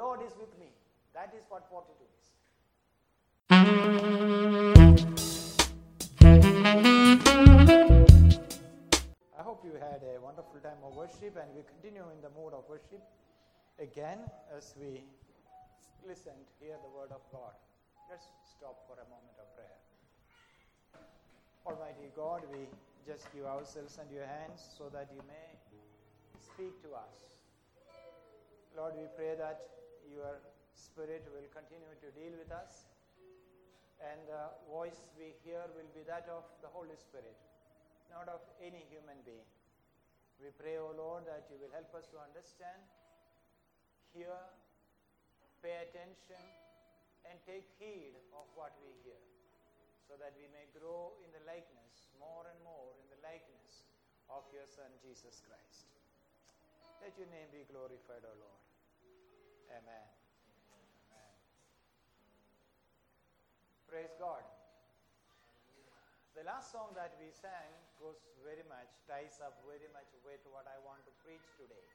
Lord is with me. That is what fortitude is. I hope you had a wonderful time of worship and we continue in the mode of worship again as we listen to hear the word of God. Let's stop for a moment of prayer. Almighty God, we just give ourselves into your hands so that you may speak to us. Lord, we pray that your Spirit will continue to deal with us and the voice we hear will be that of the Holy Spirit, not of any human being. We pray, O Lord, that you will help us to understand, hear, pay attention, and take heed of what we hear, so that we may grow in the likeness, more and more in the likeness of your Son, Jesus Christ. Let your name be glorified, O Lord. Amen. Amen. Praise God. The last song that we sang goes very much, ties up very much with what I want to preach today.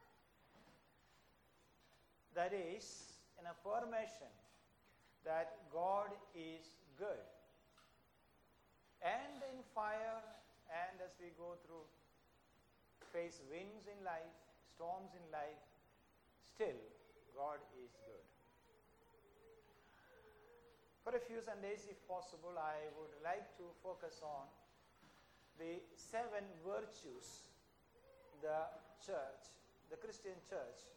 That is an affirmation that God is good. And in fire, and as we go through, face winds in life, storms in life, still God is good. For a few Sundays, if possible, I would like to focus on the seven virtues the church, the Christian church,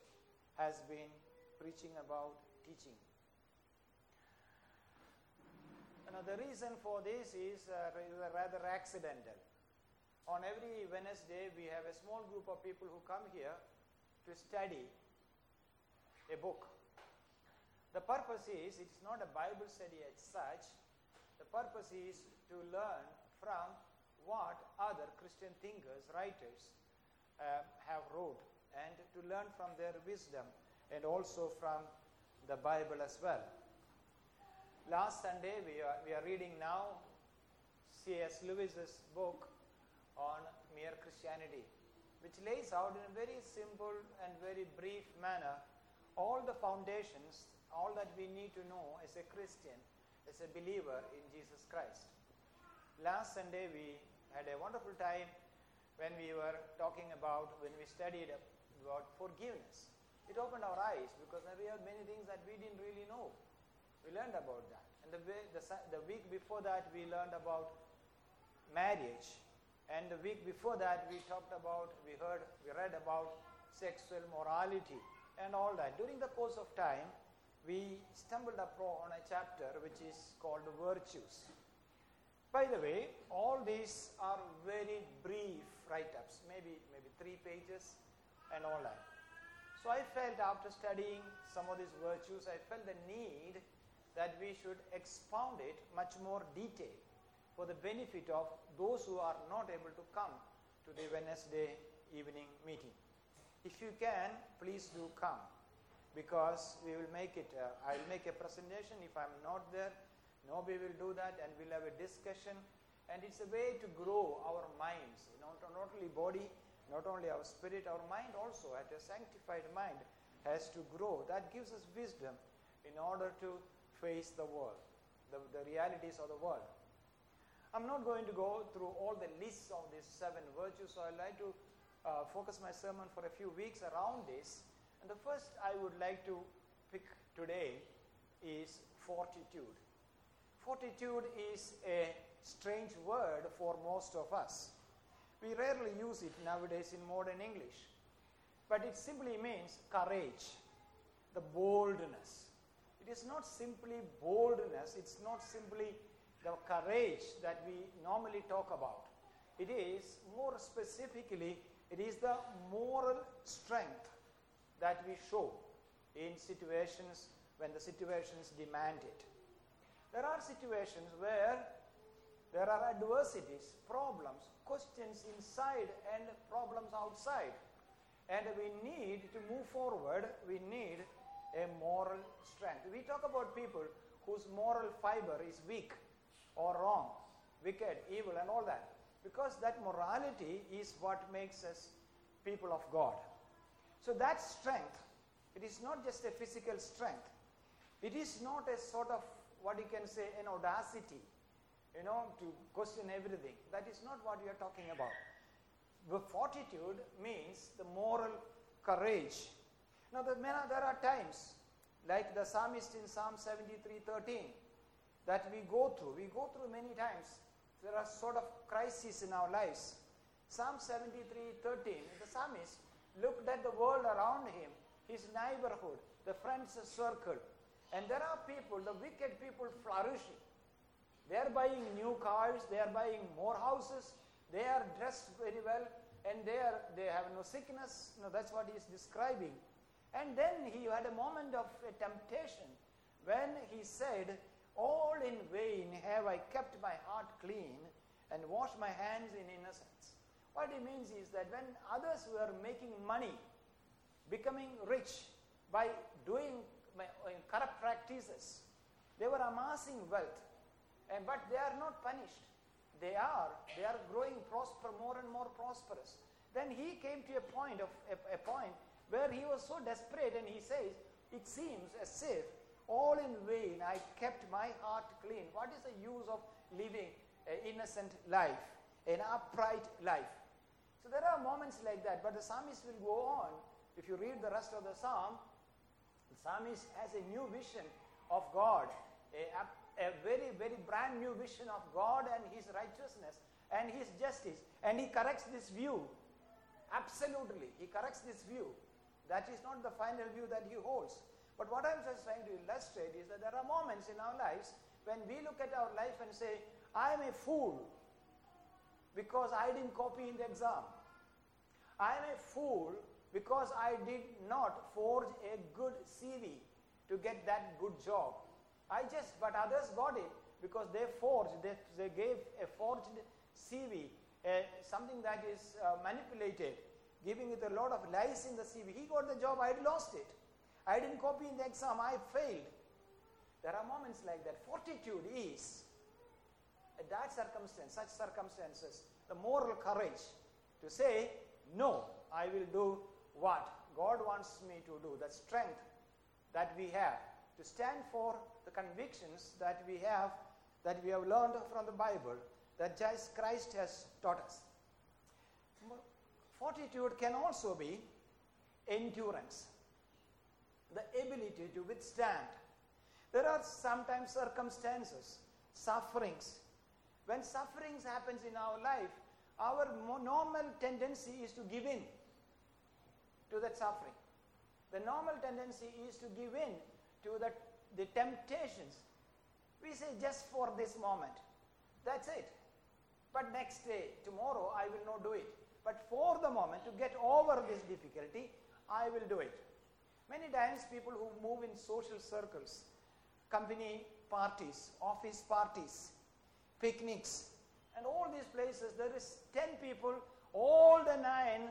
has been preaching about, teaching. Now, the reason for this is uh, rather accidental. On every Wednesday, we have a small group of people who come here to study a book. The purpose is, it's not a Bible study as such. The purpose is to learn from what other Christian thinkers, writers uh, have wrote and to learn from their wisdom and also from the Bible as well. Last Sunday, we are, we are reading now C.S. Lewis's book on mere Christianity, which lays out in a very simple and very brief manner all the foundations, all that we need to know as a Christian, as a believer in Jesus Christ. Last Sunday, we had a wonderful time when we were talking about, when we studied about forgiveness. It opened our eyes because we had many things that we didn't really know. We learned about that. And the, the, the week before that, we learned about marriage. And the week before that, we talked about, we heard, we read about sexual morality and all that. During the course of time, we stumbled upon a chapter which is called virtues. By the way, all these are very brief write-ups, maybe maybe three pages and all that. So I felt after studying some of these virtues, I felt the need that we should expound it much more detail for the benefit of those who are not able to come to the Wednesday evening meeting. If you can, please do come because we will make it, uh, I'll make a presentation. If I'm not there, nobody will do that and we'll have a discussion. And it's a way to grow our minds, not, not only body, not only our spirit, our mind also, at a sanctified mind, has to grow. That gives us wisdom in order to face the world, the, the realities of the world. I'm not going to go through all the lists of these seven virtues, so I'd like to uh, focus my sermon for a few weeks around this. And the first I would like to pick today is fortitude. Fortitude is a strange word for most of us. We rarely use it nowadays in modern English. But it simply means courage, the boldness, it is not simply boldness, it's not simply the courage that we normally talk about. It is more specifically, it is the moral strength that we show in situations when the situations demand it. There are situations where there are adversities, problems, questions inside and problems outside. And we need to move forward, we need a moral strength. We talk about people whose moral fiber is weak or wrong, wicked, evil, and all that. Because that morality is what makes us people of God. So that strength It is not just a physical strength. It is not a sort of what you can say an audacity, you know, to question everything. That is not what we are talking about. The fortitude means the moral courage. Now, the, there are times, like the psalmist in Psalm 73 13, that we go through. We go through many times. There are sort of crises in our lives. Psalm 73 13, the psalmist looked at the world around him, his neighborhood, the friends circle, and there are people, the wicked people flourishing. They are buying new cars, they are buying more houses, they are dressed very well, and they, are, they have no sickness. No, that's what he is describing. And then he had a moment of a temptation when he said, All in vain have I kept my heart clean and washed my hands in innocence. What he means is that when others were making money, becoming rich by doing uh, corrupt practices. They were amassing wealth, and, but they are not punished. They are, they are growing prosper, more and more prosperous. Then he came to a point of a, a point where he was so desperate, and he says, "It seems as if all in vain I kept my heart clean." What is the use of living an innocent life, an upright life? So there are moments like that, but the psalmist will go on. If you read the rest of the psalm, the psalmist has a new vision of God, a, a very, very brand new vision of God and his righteousness and his justice. And he corrects this view. Absolutely. He corrects this view. That is not the final view that he holds. But what I'm just trying to illustrate is that there are moments in our lives when we look at our life and say, I am a fool because I didn't copy in the exam. I am a fool because I did not forge a good CV to get that good job. I just, but others got it because they forged, they, they gave a forged CV, something that is uh, manipulated, giving it a lot of lies in the CV. He got the job, I lost it. I didn't copy in the exam, I failed. There are moments like that. Fortitude is, at that circumstance, such circumstances, the moral courage to say, no, I will do what God wants me to do, the strength that we have to stand for the convictions that we have, that we have learned from the Bible, that Jesus Christ has taught us. Fortitude can also be endurance, the ability to withstand. There are sometimes circumstances, sufferings. When sufferings happens in our life, our normal tendency is to give in to that suffering. The normal tendency is to give in to the, the temptations. We say, just for this moment. That's it. But next day, tomorrow, I will not do it. But for the moment, to get over this difficulty, I will do it. Many times, people who move in social circles, company parties, office parties, picnics, and all these places, there is 10 people, all the nine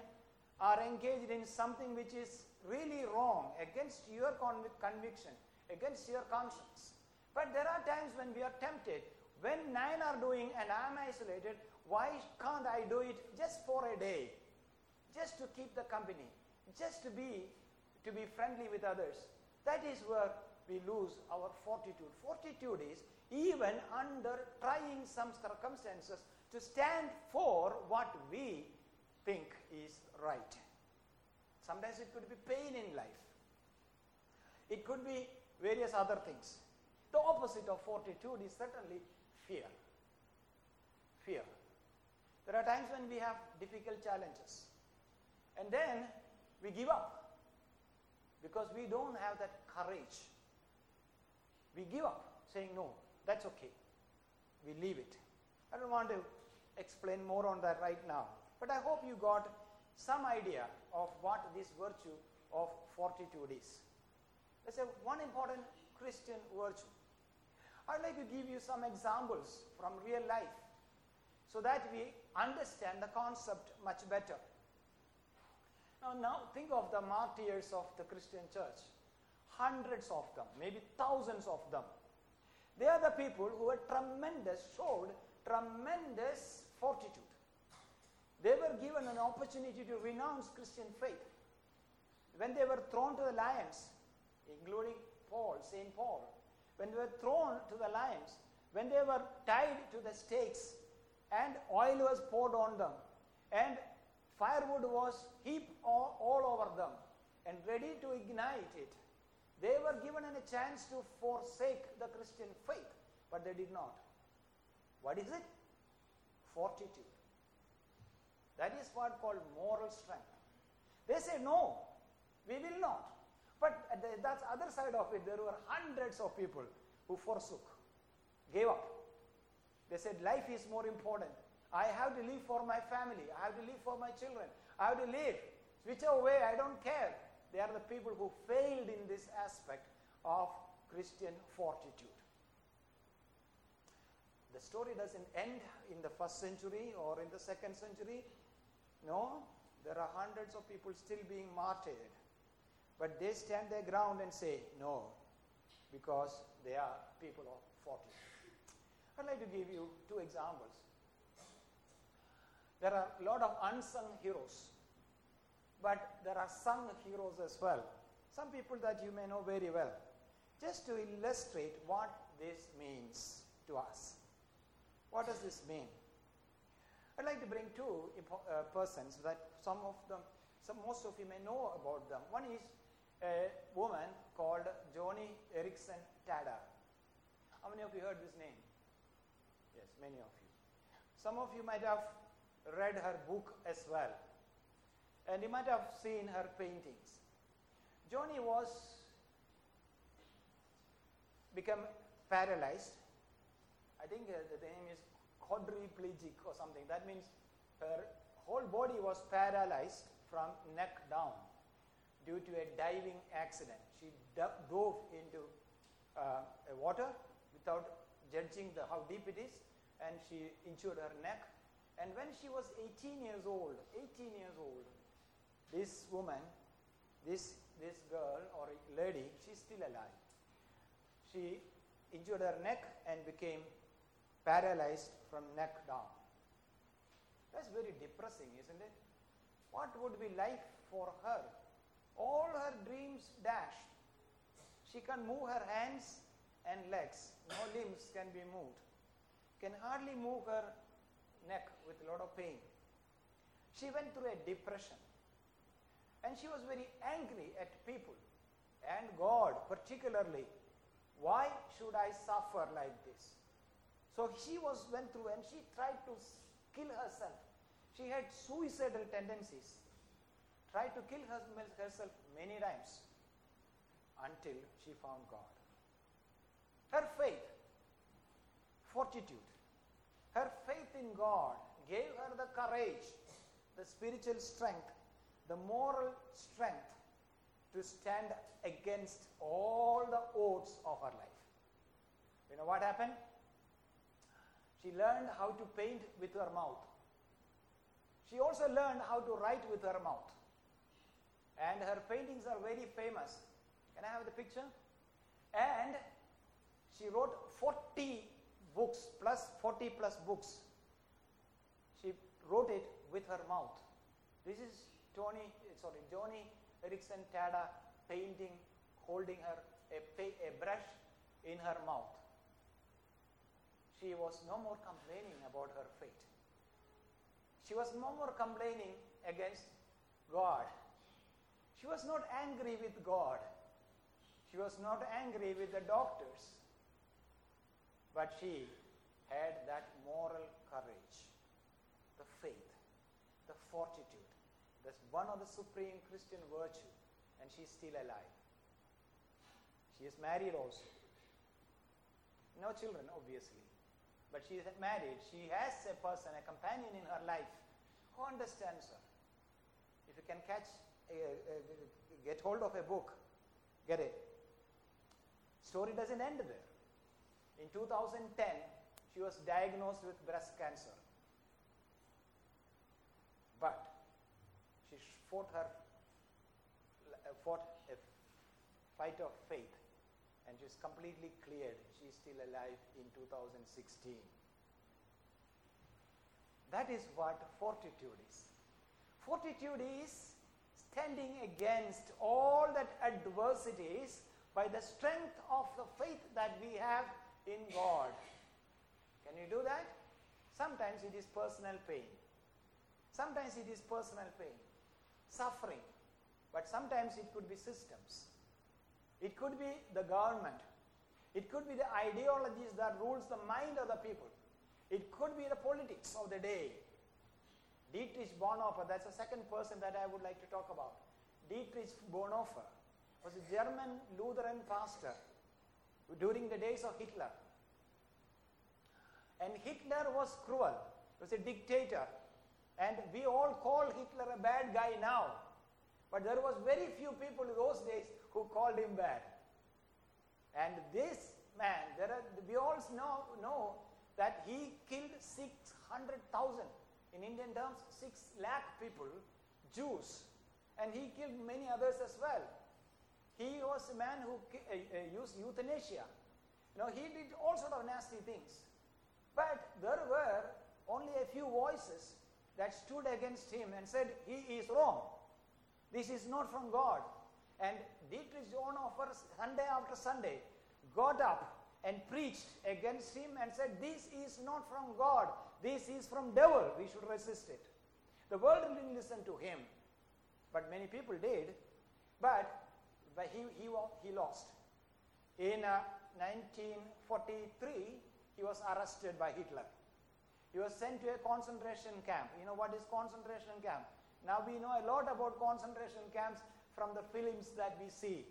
are engaged in something which is really wrong against your conviction, against your conscience. But there are times when we are tempted, when nine are doing and I am isolated, why can't I do it just for a day? Just to keep the company, just to be to be friendly with others. That is where we lose our fortitude. Fortitude is even under trying some circumstances to stand for what we think is right. Sometimes it could be pain in life. It could be various other things. The opposite of fortitude is certainly fear. Fear. There are times when we have difficult challenges. And then we give up because we don't have that courage. We give up saying, no, that's okay. We leave it. I don't want to explain more on that right now. But I hope you got some idea of what this virtue of fortitude is. Let's say one important Christian virtue. I'd like to give you some examples from real life so that we understand the concept much better. Now, now think of the martyrs of the Christian church. Hundreds of them, maybe thousands of them. They are the people who were tremendous, showed tremendous fortitude. They were given an opportunity to renounce Christian faith. when they were thrown to the lions, including Paul, St. Paul, when they were thrown to the lions, when they were tied to the stakes, and oil was poured on them, and firewood was heaped all, all over them, and ready to ignite it, they were given a chance to forsake the Christian faith, but they did not. What is it? Fortitude. That is what called moral strength. They say, no, we will not. But the, that's other side of it. There were hundreds of people who forsook, gave up. They said, life is more important. I have to live for my family. I have to live for my children. I have to live. Whichever way, I don't care. They are the people who failed in this aspect of Christian fortitude. The story doesn't end in the first century or in the second century. No, there are hundreds of people still being martyred. But they stand their ground and say, no, because they are people of fortitude. I'd like to give you two examples. There are a lot of unsung heroes, but there are sung heroes as well. Some people that you may know very well. Just to illustrate what this means to us. What does this mean? I'd like to bring two uh, persons that some of them, some, most of you may know about them. One is a woman called Joni Eareckson Tada. How many of you heard this name? Yes, many of you. Some of you might have read her book as well. And you might have seen her paintings. Joni was become paralyzed. I think uh, the name is quadriplegic or something. That means her whole body was paralyzed from neck down due to a diving accident. She dove into uh, water without judging the, how deep it is and she injured her neck. And when she was 18 years old, 18 years old, this woman, this, this girl or lady, she's still alive. She injured her neck and became paralyzed from neck down. That's very depressing, isn't it? What would be life for her? All her dreams dashed. She can move her hands and legs. No limbs can be moved. Can hardly move her neck with a lot of pain. She went through a depression. And she was very angry at people and God particularly. Why should I suffer like this? So she was went through and she tried to kill herself. She had suicidal tendencies. Tried to kill herself many times until she found God. Her faith, fortitude, her faith in God gave her the courage, the spiritual strength, the moral strength to stand against all the odds of her life. You know what happened? She learned how to paint with her mouth. She also learned how to write with her mouth. And her paintings are very famous. Can I have the picture? And she wrote 40 books plus 40 plus books. She wrote it with her mouth. This is Tony, sorry, Joni Eareckson Tada painting, holding her a, a brush in her mouth she was no more complaining about her fate. She was no more complaining against God. She was not angry with God. She was not angry with the doctors. But she had that moral courage, the faith, the fortitude. That's one of the supreme Christian virtue. And she's still alive. She is married also. No children, obviously but she is married. She has a person, a companion in her life who understands her. If you can catch, a, a, get hold of a book, get it. Story doesn't end there. In 2010, she was diagnosed with breast cancer. But she fought her fought a fight of faith and she's completely cleared. She's still alive in 2016. That is what fortitude is. Fortitude is standing against all that adversities by the strength of the faith that we have in God. Can you do that? Sometimes it is personal pain. Sometimes it is personal pain, suffering. But sometimes it could be systems. It could be the government. It could be the ideologies that rules the mind of the people. It could be the politics of the day. Dietrich Bonhoeffer, that's the second person that I would like to talk about. Dietrich Bonhoeffer was a German Lutheran pastor during the days of Hitler. And Hitler was cruel, he was a dictator. And we all call Hitler a bad guy now. But there was very few people in those days who called him bad. And this man, are, we all know, know that he killed 600,000, in Indian terms, 6 lakh people, Jews, and he killed many others as well. He was a man who uh, uh, used euthanasia. You know, he did all sort of nasty things. But there were only a few voices that stood against him and said, he is wrong. This is not from God. And Dietrich Bonhoeffer, Sunday after Sunday, got up and preached against him and said, This is not from God. This is from devil. We should resist it. The world didn't listen to him, but many people did. But, but he, he, he lost. In uh, 1943, he was arrested by Hitler. He was sent to a concentration camp. You know what is concentration camp? Now we know a lot about concentration camps from the films that we see.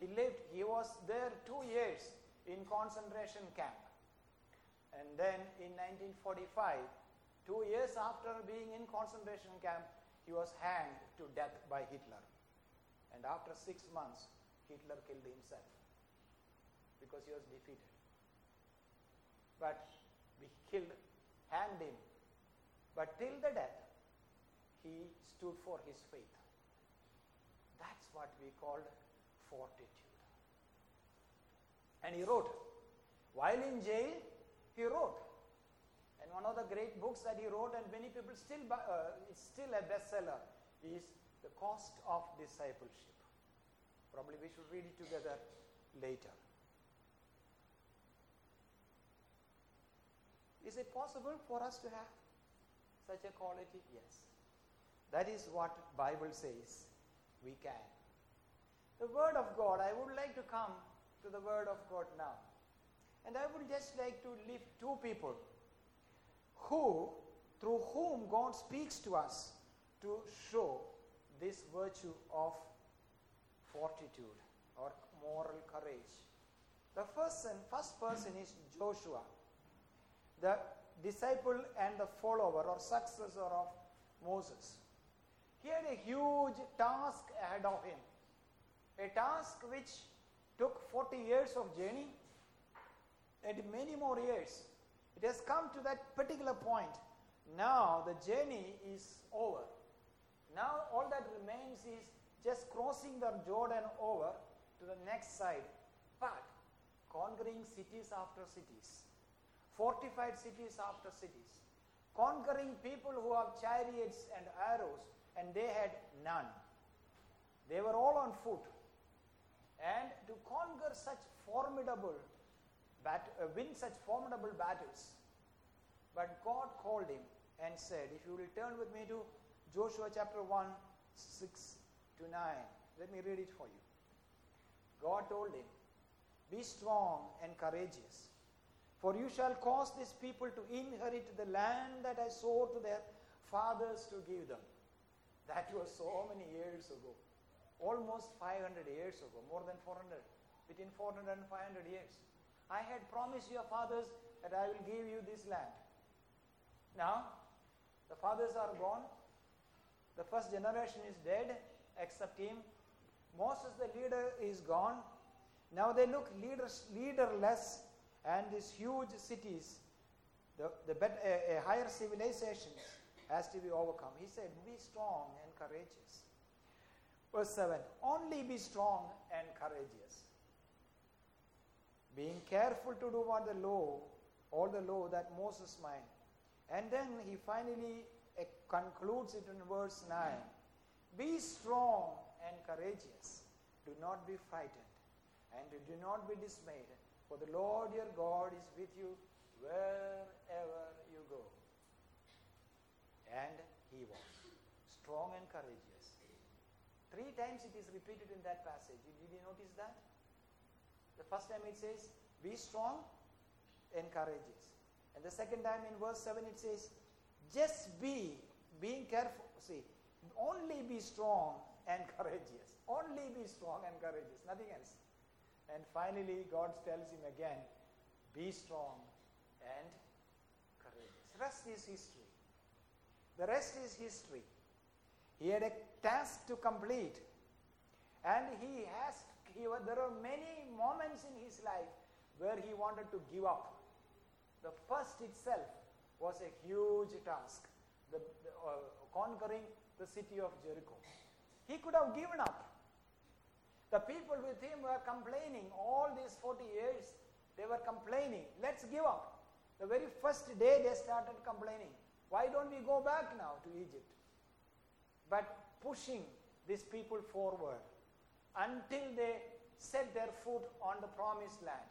He lived, he was there two years in concentration camp. And then in 1945, two years after being in concentration camp, he was hanged to death by Hitler. And after six months, Hitler killed himself because he was defeated. But we killed, hanged him. But till the death, he stood for his faith. That's what we called fortitude. And he wrote. While in jail, he wrote. And one of the great books that he wrote, and many people still, uh, it's still a bestseller, is The Cost of Discipleship. Probably we should read it together later. Is it possible for us to have such a quality? Yes. That is what Bible says we can. The Word of God, I would like to come to the Word of God now. And I would just like to lift two people who, through whom God speaks to us to show this virtue of fortitude or moral courage. The first, first person is Joshua, the disciple and the follower or successor of Moses. He had a huge task ahead of him, a task which took 40 years of journey and many more years. It has come to that particular point. Now the journey is over. Now all that remains is just crossing the Jordan over to the next side, but conquering cities after cities, fortified cities after cities, conquering people who have chariots and arrows, and they had none. They were all on foot. And to conquer such formidable, bat- uh, win such formidable battles. But God called him and said, if you will turn with me to Joshua chapter 1, 6 to 9. Let me read it for you. God told him, Be strong and courageous, for you shall cause this people to inherit the land that I swore to their fathers to give them. That was so many years ago. Almost 500 years ago, more than 400, between 400 and 500 years. I had promised your fathers that I will give you this land. Now, the fathers are gone. The first generation is dead, except him. Moses, the leader, is gone. Now they look leaders, leaderless, and these huge cities, the, the better, uh, higher civilizations, has to be overcome. He said, Be strong and courageous. Verse 7 Only be strong and courageous. Being careful to do what the law, all the law that Moses mind. And then he finally concludes it in verse 9 Be strong and courageous. Do not be frightened and do not be dismayed, for the Lord your God is with you wherever you go. And he was strong and courageous. Three times it is repeated in that passage. Did you notice that? The first time it says, Be strong and courageous. And the second time in verse 7 it says, Just be, being careful. See, only be strong and courageous. Only be strong and courageous, nothing else. And finally, God tells him again, Be strong and courageous. Rest is history. The rest is history. He had a task to complete. And he has, he, there are many moments in his life where he wanted to give up. The first itself was a huge task, the, the uh, conquering the city of Jericho. He could have given up. The people with him were complaining all these 40 years. They were complaining, let's give up. The very first day they started complaining. Why don't we go back now to Egypt? But pushing these people forward until they set their foot on the promised land,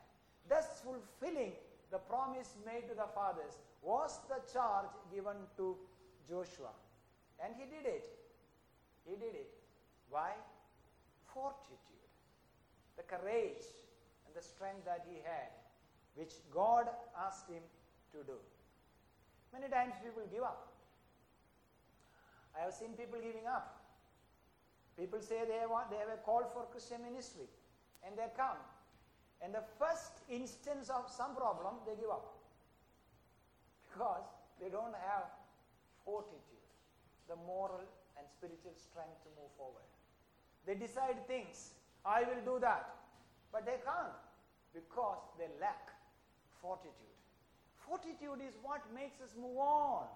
thus fulfilling the promise made to the fathers, was the charge given to Joshua. And he did it. He did it. Why? Fortitude. The courage and the strength that he had, which God asked him to do. Many times people give up. I have seen people giving up. People say they, want, they have a call for Christian ministry and they come. And the first instance of some problem, they give up. Because they don't have fortitude, the moral and spiritual strength to move forward. They decide things, I will do that. But they can't because they lack fortitude. Fortitude is what makes us move on.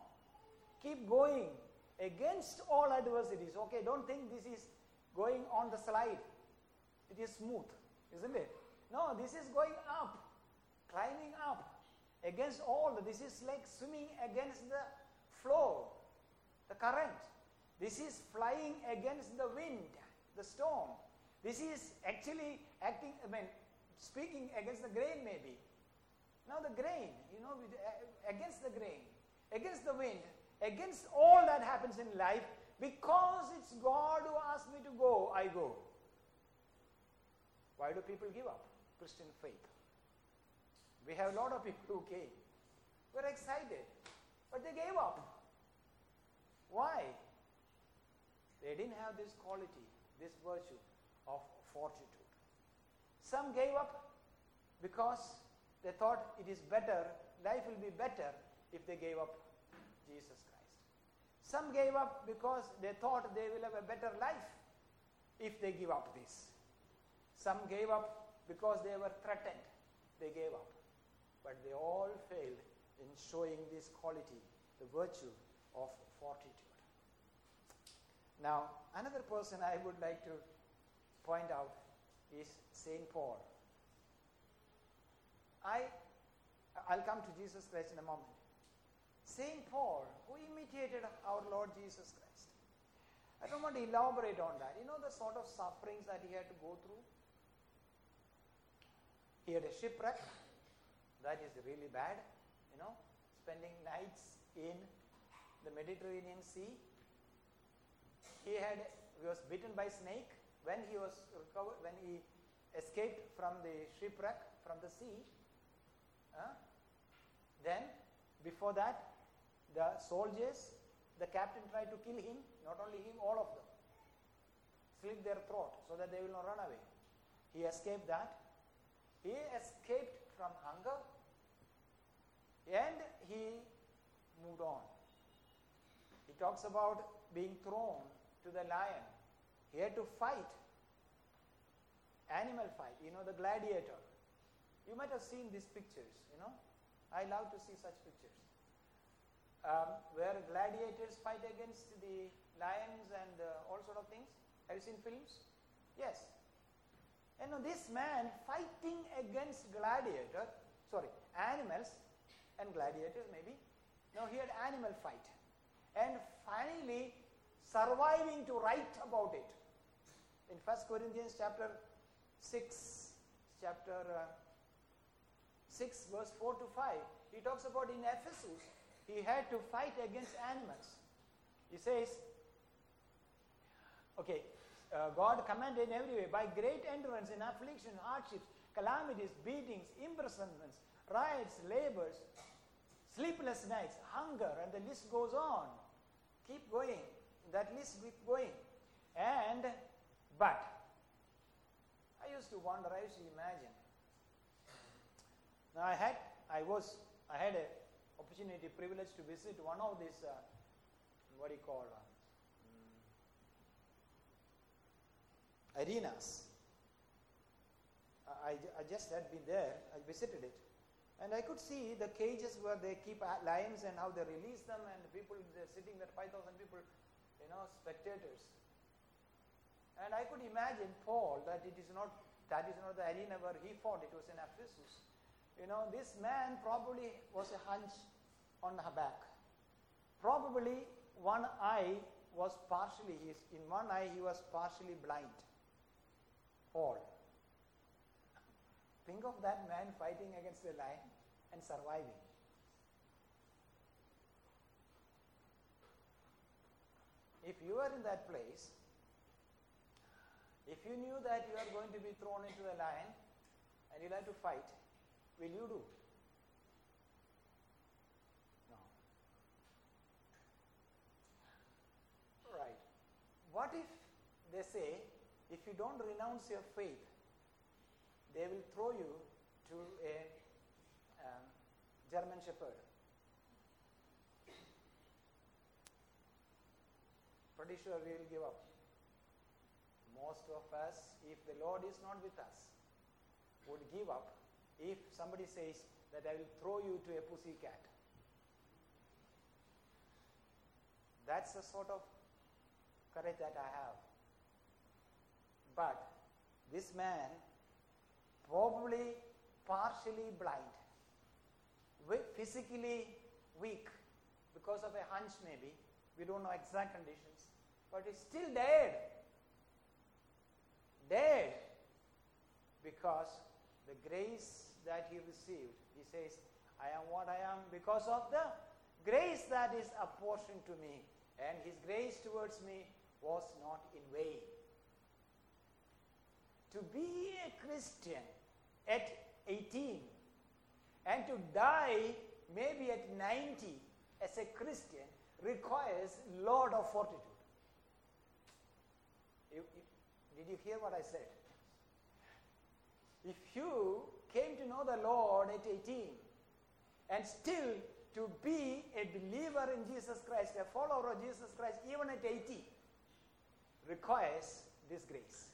Keep going against all adversities. Okay, don't think this is going on the slide. It is smooth, isn't it? No, this is going up, climbing up against all. This is like swimming against the flow, the current. This is flying against the wind, the storm. This is actually acting, I mean, speaking against the grain maybe. Now the grain, you know, uh, against the grain, against the wind, against all that happens in life, because it's God who asked me to go, I go. Why do people give up Christian faith? We have a lot of people who came, were excited, but they gave up. Why? They didn't have this quality, this virtue of fortitude. Some gave up because they thought it is better, life will be better if they gave up Jesus Christ. Some gave up because they thought they will have a better life if they give up this. Some gave up because they were threatened. They gave up. But they all failed in showing this quality, the virtue of fortitude. Now, another person I would like to point out is St. Paul. I, I'll come to Jesus Christ in a moment. St. Paul, who imitated our Lord Jesus Christ. I don't want to elaborate on that. You know the sort of sufferings that he had to go through? He had a shipwreck. That is really bad, you know, spending nights in the Mediterranean Sea. He had he was bitten by snake when he was recovered when he escaped from the shipwreck from the sea uh, then, before that, the soldiers, the captain tried to kill him, not only him, all of them. Slit their throat so that they will not run away. He escaped that. He escaped from hunger and he moved on. He talks about being thrown to the lion. He had to fight. Animal fight, you know, the gladiator. You might have seen these pictures, you know. I love to see such pictures. Um, where gladiators fight against the lions and uh, all sort of things. Have you seen films? Yes. And now this man fighting against gladiator, sorry, animals and gladiators maybe. Now he had animal fight. And finally surviving to write about it. In 1 Corinthians chapter 6, chapter uh, 6, verse 4 to 5, he talks about in Ephesus, he had to fight against animals. He says, okay, uh, God commanded in every way by great endurance in affliction, hardships, calamities, beatings, imprisonments, riots, labors, sleepless nights, hunger, and the list goes on. Keep going. That list keep going. And, but, I used to wonder, I used to imagine. Now I had, I was, I had a opportunity, privilege to visit one of these, uh, what do you call, uh, arenas. I, I just had been there, I visited it. And I could see the cages where they keep lions and how they release them, and people they're sitting there, 5,000 people, you know, spectators. And I could imagine Paul that it is not that is not the arena where he fought; it was in Ephesus. You know, this man probably was a hunch on her back. Probably one eye was partially his, in one eye he was partially blind. Paul. Think of that man fighting against the lion and surviving. If you were in that place, if you knew that you are going to be thrown into the lion and you have to fight, will you do? No. Right. What if they say, if you don't renounce your faith, they will throw you to a um, German Shepherd. Pretty sure we will give up. Most of us, if the Lord is not with us, would give up if somebody says that I will throw you to a pussy cat. That's the sort of courage that I have. But this man probably partially blind, physically weak because of a hunch maybe, we don't know exact conditions, but he's still dead. Dead because the grace that he received, he says, I am what I am because of the grace that is apportioned to me, and his grace towards me was not in vain. To be a Christian at 18 and to die maybe at 90 as a Christian requires lot of fortitude. You, you, did you hear what I said? If you came to know the Lord at 18 and still to be a believer in Jesus Christ, a follower of Jesus Christ, even at 80, requires this grace.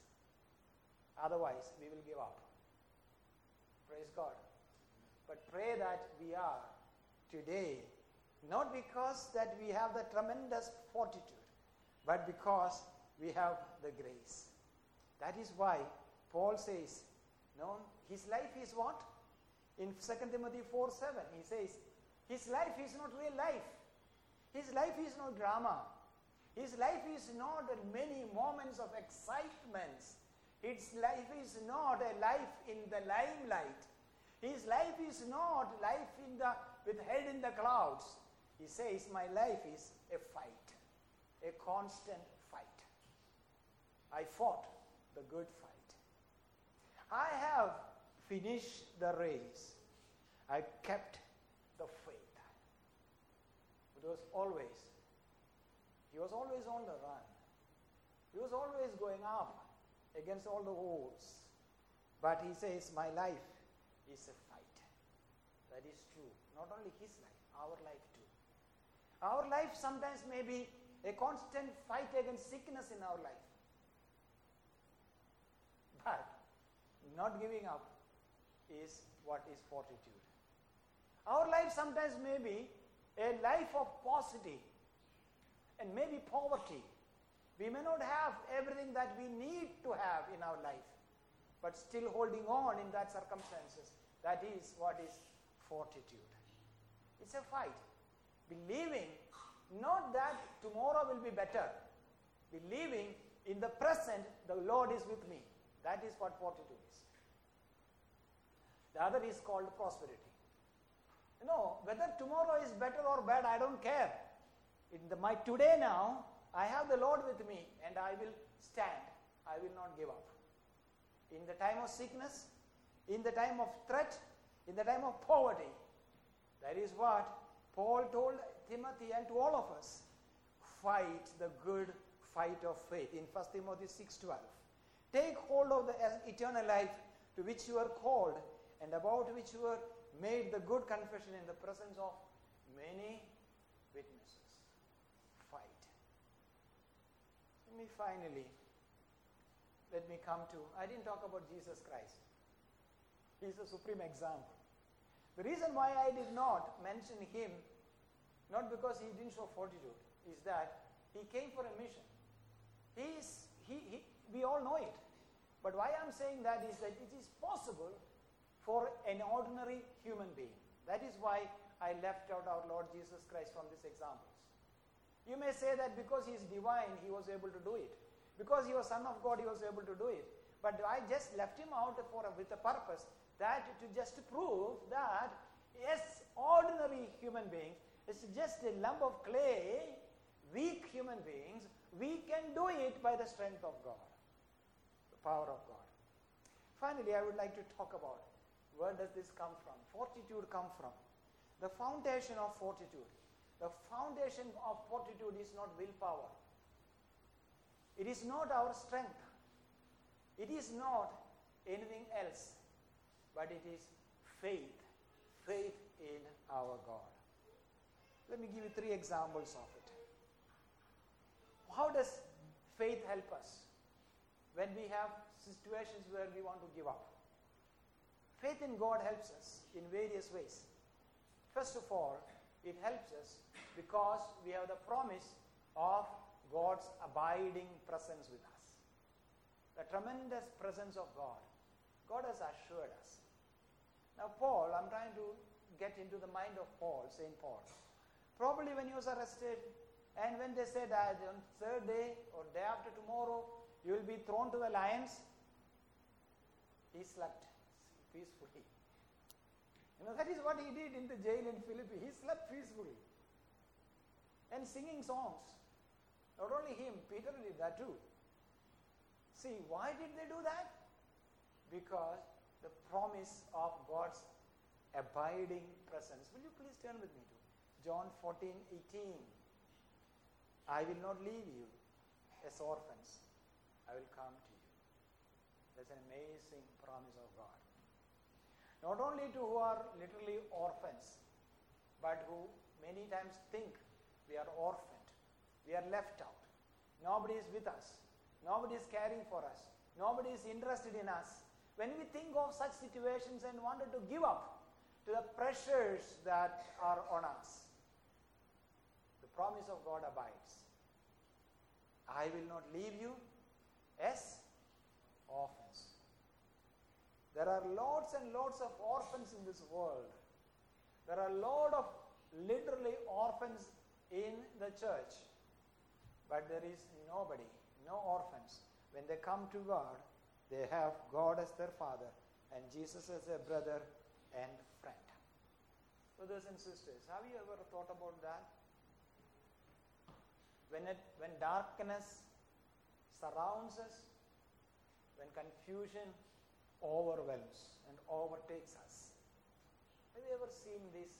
Otherwise, we will give up. Praise God. But pray that we are today, not because that we have the tremendous fortitude, but because we have the grace. That is why Paul says, no, his life is what? In 2 Timothy 4 7, he says, his life is not real life. His life is not drama. His life is not many moments of excitements its life is not a life in the limelight. His life is not life in the, with head in the clouds. He says, My life is a fight, a constant fight. I fought the good fight. I have finished the race. I kept the faith. It was always, he was always on the run. He was always going up against all the odds. But he says, My life is a fight. That is true. Not only his life, our life too. Our life sometimes may be a constant fight against sickness in our life. But not giving up is what is fortitude. Our life sometimes may be a life of paucity and maybe poverty we may not have everything that we need to have in our life, but still holding on in that circumstances. That is what is fortitude. It's a fight. Believing not that tomorrow will be better, Believing in the present, the Lord is with me. That is what fortitude is. The other is called prosperity. You know, whether tomorrow is better or bad, I don't care. In the, my today now, I have the Lord with me and I will stand. I will not give up. In the time of sickness, in the time of threat, in the time of poverty. That is what Paul told Timothy and to all of us. Fight the good fight of faith in 1 Timothy 6:12. Take hold of the eternal life to which you are called and about which you are made the good confession in the presence of many witnesses. Fight. Let me finally, let me come to, I didn't talk about Jesus Christ. He's the supreme example. The reason why I did not mention him, not because he didn't show fortitude, is that he came for a mission. He is, he, he, we all know it. But why I'm saying that is that it is possible for an ordinary human being. That is why I left out our Lord Jesus Christ from this examples. You may say that because he is divine, he was able to do it. Because he was Son of God, he was able to do it. But I just left him out for with a purpose that to just prove that yes, ordinary human beings, it's just a lump of clay, weak human beings, we can do it by the strength of God, the power of God. Finally, I would like to talk about where does this come from? Fortitude come from. The foundation of fortitude. The foundation of fortitude is not willpower. It is not our strength. It is not anything else, but it is faith. Faith in our God. Let me give you three examples of it. How does faith help us when we have situations where we want to give up? Faith in God helps us in various ways. First of all, it helps us because we have the promise of God's abiding presence with us. The tremendous presence of God. God has assured us. Now, Paul, I'm trying to get into the mind of Paul, St. Paul. Probably when he was arrested, and when they said that on third day or day after tomorrow, you will be thrown to the lions, he slept peacefully. You know, that is what he did in the jail in Philippi. He slept peacefully. And singing songs. Not only him, Peter did that too. See, why did they do that? Because the promise of God's abiding presence. Will you please turn with me to John 14 18. I will not leave you as orphans, I will come to you. That's an amazing promise of not only to who are literally orphans, but who many times think we are orphaned, we are left out. Nobody is with us, nobody is caring for us, nobody is interested in us. When we think of such situations and wanted to give up to the pressures that are on us, the promise of God abides. I will not leave you as orphans. There are lots and lots of orphans in this world. There are a lot of literally orphans in the church. But there is nobody, no orphans. When they come to God, they have God as their father and Jesus as their brother and friend. Brothers and sisters, have you ever thought about that? When, it, when darkness surrounds us, when confusion overwhelms and overtakes us. Have you ever seen this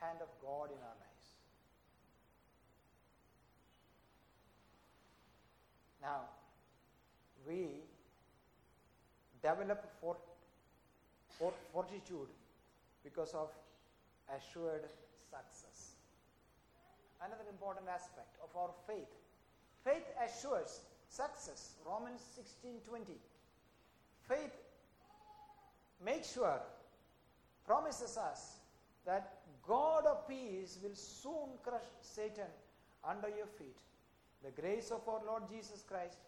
hand of God in our lives? Now, we develop fort, fort, fortitude because of assured success. Another important aspect of our faith. Faith assures success. Romans 16:20. Faith make sure, promises us that God of peace will soon crush Satan under your feet. The grace of our Lord Jesus Christ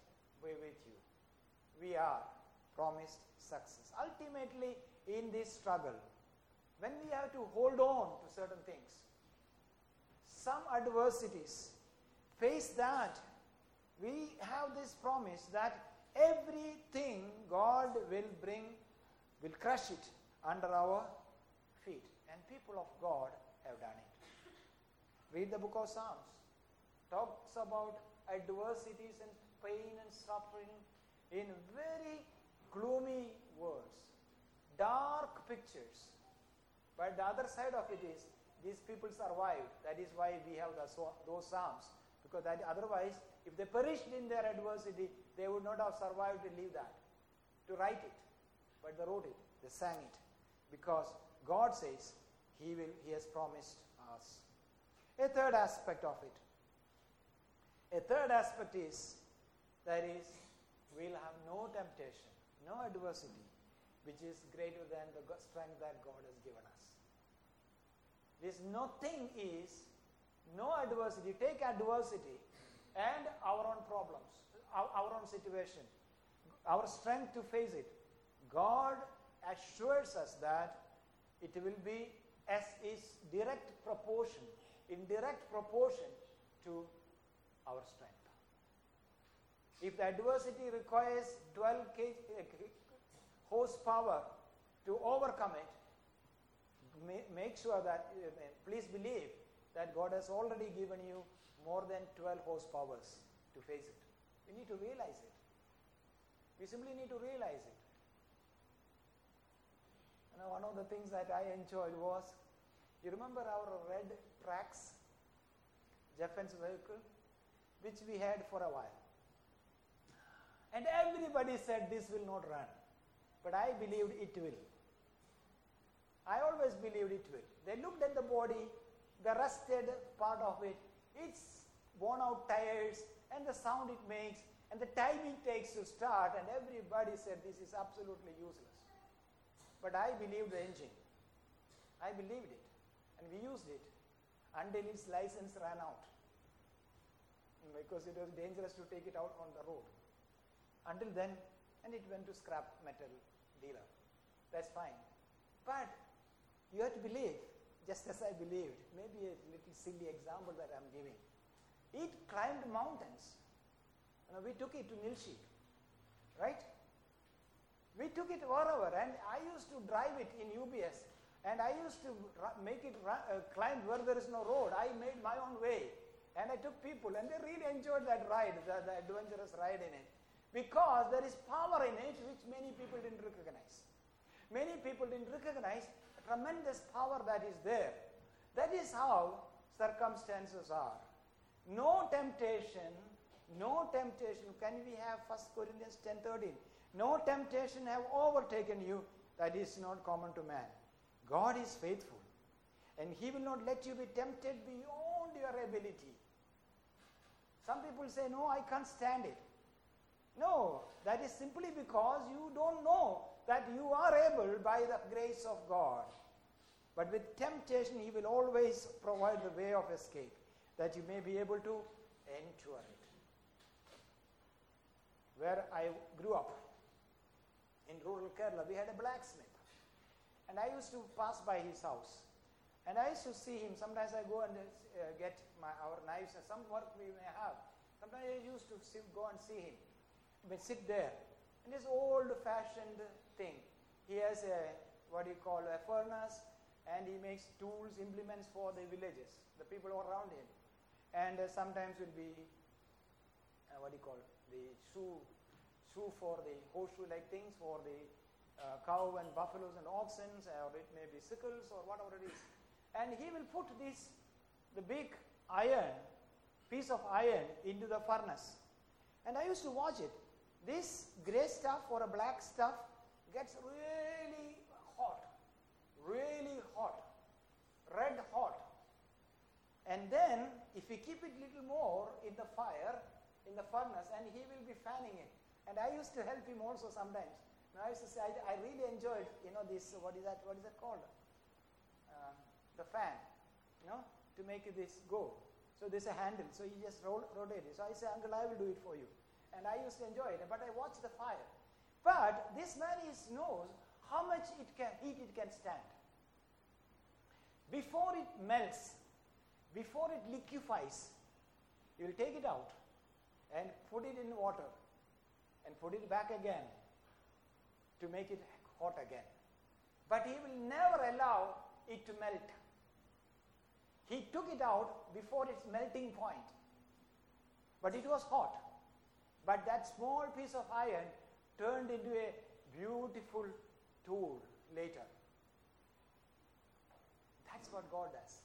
be with you. We are promised success. Ultimately, in this struggle, when we have to hold on to certain things, some adversities, face that we have this promise that everything God will bring, will crush it under our feet. And people of God have done it. Read the book of Psalms. Talks about adversities and pain and suffering in very gloomy words, dark pictures. But the other side of it is these people survived. That is why we have the, those psalms. Because that otherwise, if they perished in their adversity, they would not have survived to leave that, to write it. But they wrote it, they sang it. Because God says He will He has promised us. A third aspect of it. A third aspect is that is we'll have no temptation, no adversity, which is greater than the strength that God has given us. This nothing is no adversity. Take adversity and our own problems, our, our own situation, our strength to face it. God assures us that it will be as is direct proportion, in direct proportion to our strength. If adversity requires 12 kg, horsepower to overcome it, make sure that, uh, please believe that God has already given you more than 12 horsepowers to face it. You need to realize it. We simply need to realize it. Know, one of the things that I enjoyed was, you remember our red Trax, Jeffen's vehicle, which we had for a while. And everybody said this will not run. But I believed it will. I always believed it will. They looked at the body, the rusted part of it, its worn out tires, and the sound it makes, and the time it takes to start, and everybody said this is absolutely useless. But I believed the engine. I believed it. And we used it until its license ran out. Because it was dangerous to take it out on the road. Until then, and it went to scrap metal dealer. That's fine. But you have to believe, just as I believed. Maybe a little silly example that I'm giving. It climbed mountains. You know, we took it to Nilshik, right? We took it wherever, and I used to drive it in UBS, and I used to make it uh, climb where there is no road. I made my own way, and I took people, and they really enjoyed that ride, the, the adventurous ride in it, because there is power in it which many people didn't recognize. Many people didn't recognize tremendous power that is there. That is how circumstances are. No temptation, no temptation. Can we have 1 Corinthians 10 13? No temptation have overtaken you that is not common to man. God is faithful, and He will not let you be tempted beyond your ability. Some people say, No, I can't stand it. No, that is simply because you don't know that you are able by the grace of God. But with temptation, He will always provide the way of escape that you may be able to endure it. Where I grew up, in rural Kerala, we had a blacksmith. And I used to pass by his house. And I used to see him. Sometimes I go and uh, get my, our knives and some work we may have. Sometimes I used to sit, go and see him. But sit there. And this old fashioned thing. He has a, what do you call, a furnace and he makes tools, implements for the villages, the people around him. And uh, sometimes will be, uh, what do you call, the shoe, for the horseshoe-like things for the uh, cow and buffaloes and oxen, or it may be sickles or whatever it is. And he will put this, the big iron, piece of iron into the furnace. And I used to watch it. This gray stuff or a black stuff gets really hot, really hot, red hot. And then if we keep it little more in the fire, in the furnace, and he will be fanning it. And I used to help him also sometimes. Now I used to say, I, I really enjoyed, you know, this, what is that, what is that called? Uh, the fan, you know, to make this go. So there's a handle, so you just roll, rotate it. So I say, Uncle, I will do it for you. And I used to enjoy it, but I watched the fire. But this man is, knows how much it can, heat it can stand. Before it melts, before it liquefies, you will take it out and put it in water and put it back again to make it hot again. But he will never allow it to melt. He took it out before its melting point. But it was hot. But that small piece of iron turned into a beautiful tool later. That's what God does.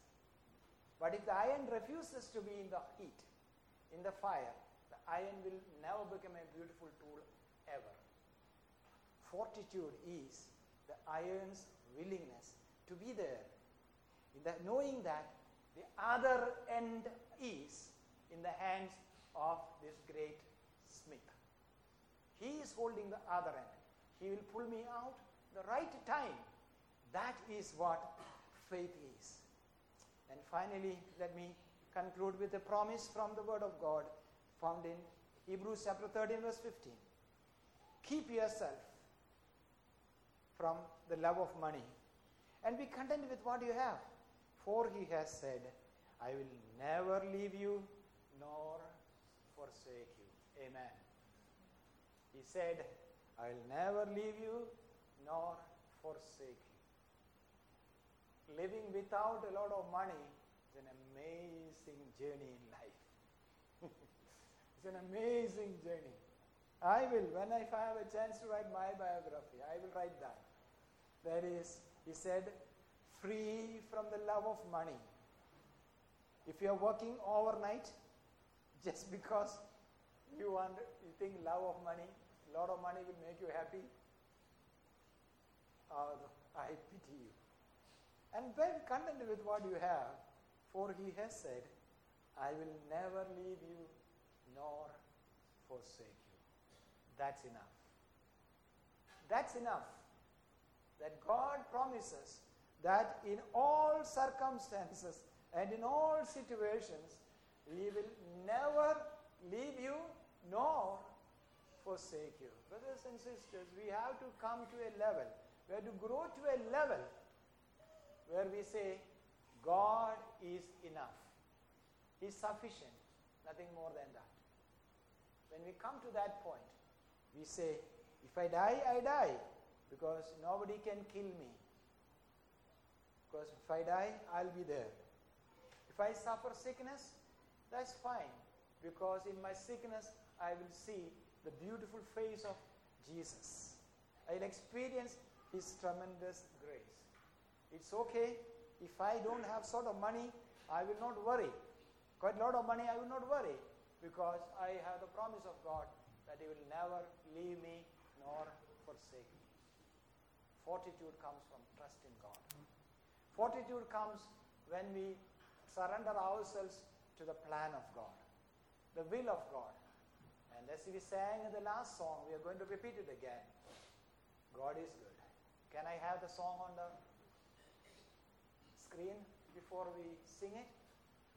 But if the iron refuses to be in the heat, in the fire, iron will never become a beautiful tool ever. Fortitude is the iron's willingness to be there, in the, knowing that the other end is in the hands of this great smith. He is holding the other end. He will pull me out the right time. That is what faith is. And finally, let me conclude with a promise from the Word of God found in Hebrews chapter 13, verse 15. Keep yourself from the love of money and be content with what you have. For he has said, I will never leave you nor forsake you. Amen. He said, I will never leave you nor forsake you. Living without a lot of money is an amazing journey in. It's an amazing journey. I will, when I, if I have a chance to write my biography, I will write that. That is, he said, free from the love of money. If you are working overnight, just because you want, you think love of money, a lot of money will make you happy, uh, I pity you. And be content with what you have, for he has said, I will never leave you nor forsake you. That's enough. That's enough. That God promises that in all circumstances and in all situations, He will never leave you nor forsake you. Brothers and sisters, we have to come to a level, we have to grow to a level where we say, God is enough. He's sufficient, nothing more than that. When we come to that point, we say, if I die, I die, because nobody can kill me. Because if I die, I'll be there. If I suffer sickness, that's fine, because in my sickness, I will see the beautiful face of Jesus. I'll experience His tremendous grace. It's okay if I don't have sort of money, I will not worry. Quite a lot of money, I will not worry because I have the promise of God that He will never leave me nor forsake me. Fortitude comes from trust in God. Fortitude comes when we surrender ourselves to the plan of God, the will of God. And as we sang in the last song, we are going to repeat it again. God is good. Can I have the song on the screen before we sing it?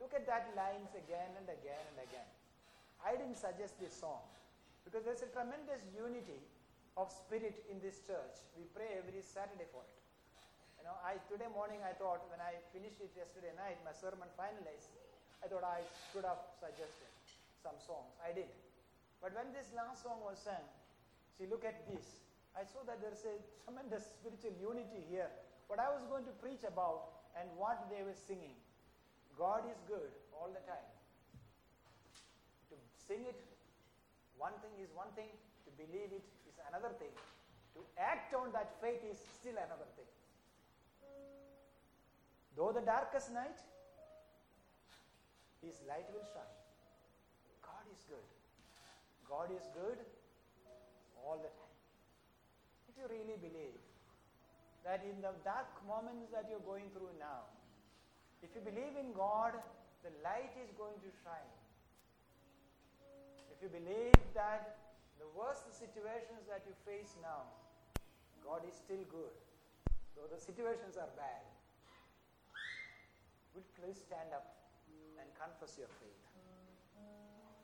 Look at that lines again and again and again. I didn't suggest this song because there's a tremendous unity of spirit in this church. We pray every Saturday for it. You know, I today morning I thought when I finished it yesterday night, my sermon finalized, I thought I should have suggested some songs. I did. But when this last song was sung, see, look at this. I saw that there's a tremendous spiritual unity here. What I was going to preach about and what they were singing. God is good all the time. Sing it, one thing is one thing, to believe it is another thing. To act on that faith is still another thing. Though the darkest night, His light will shine. God is good. God is good all the time. If you really believe that in the dark moments that you're going through now, if you believe in God, the light is going to shine. You believe that the worst situations that you face now, God is still good, though the situations are bad, would please stand up and confess your faith.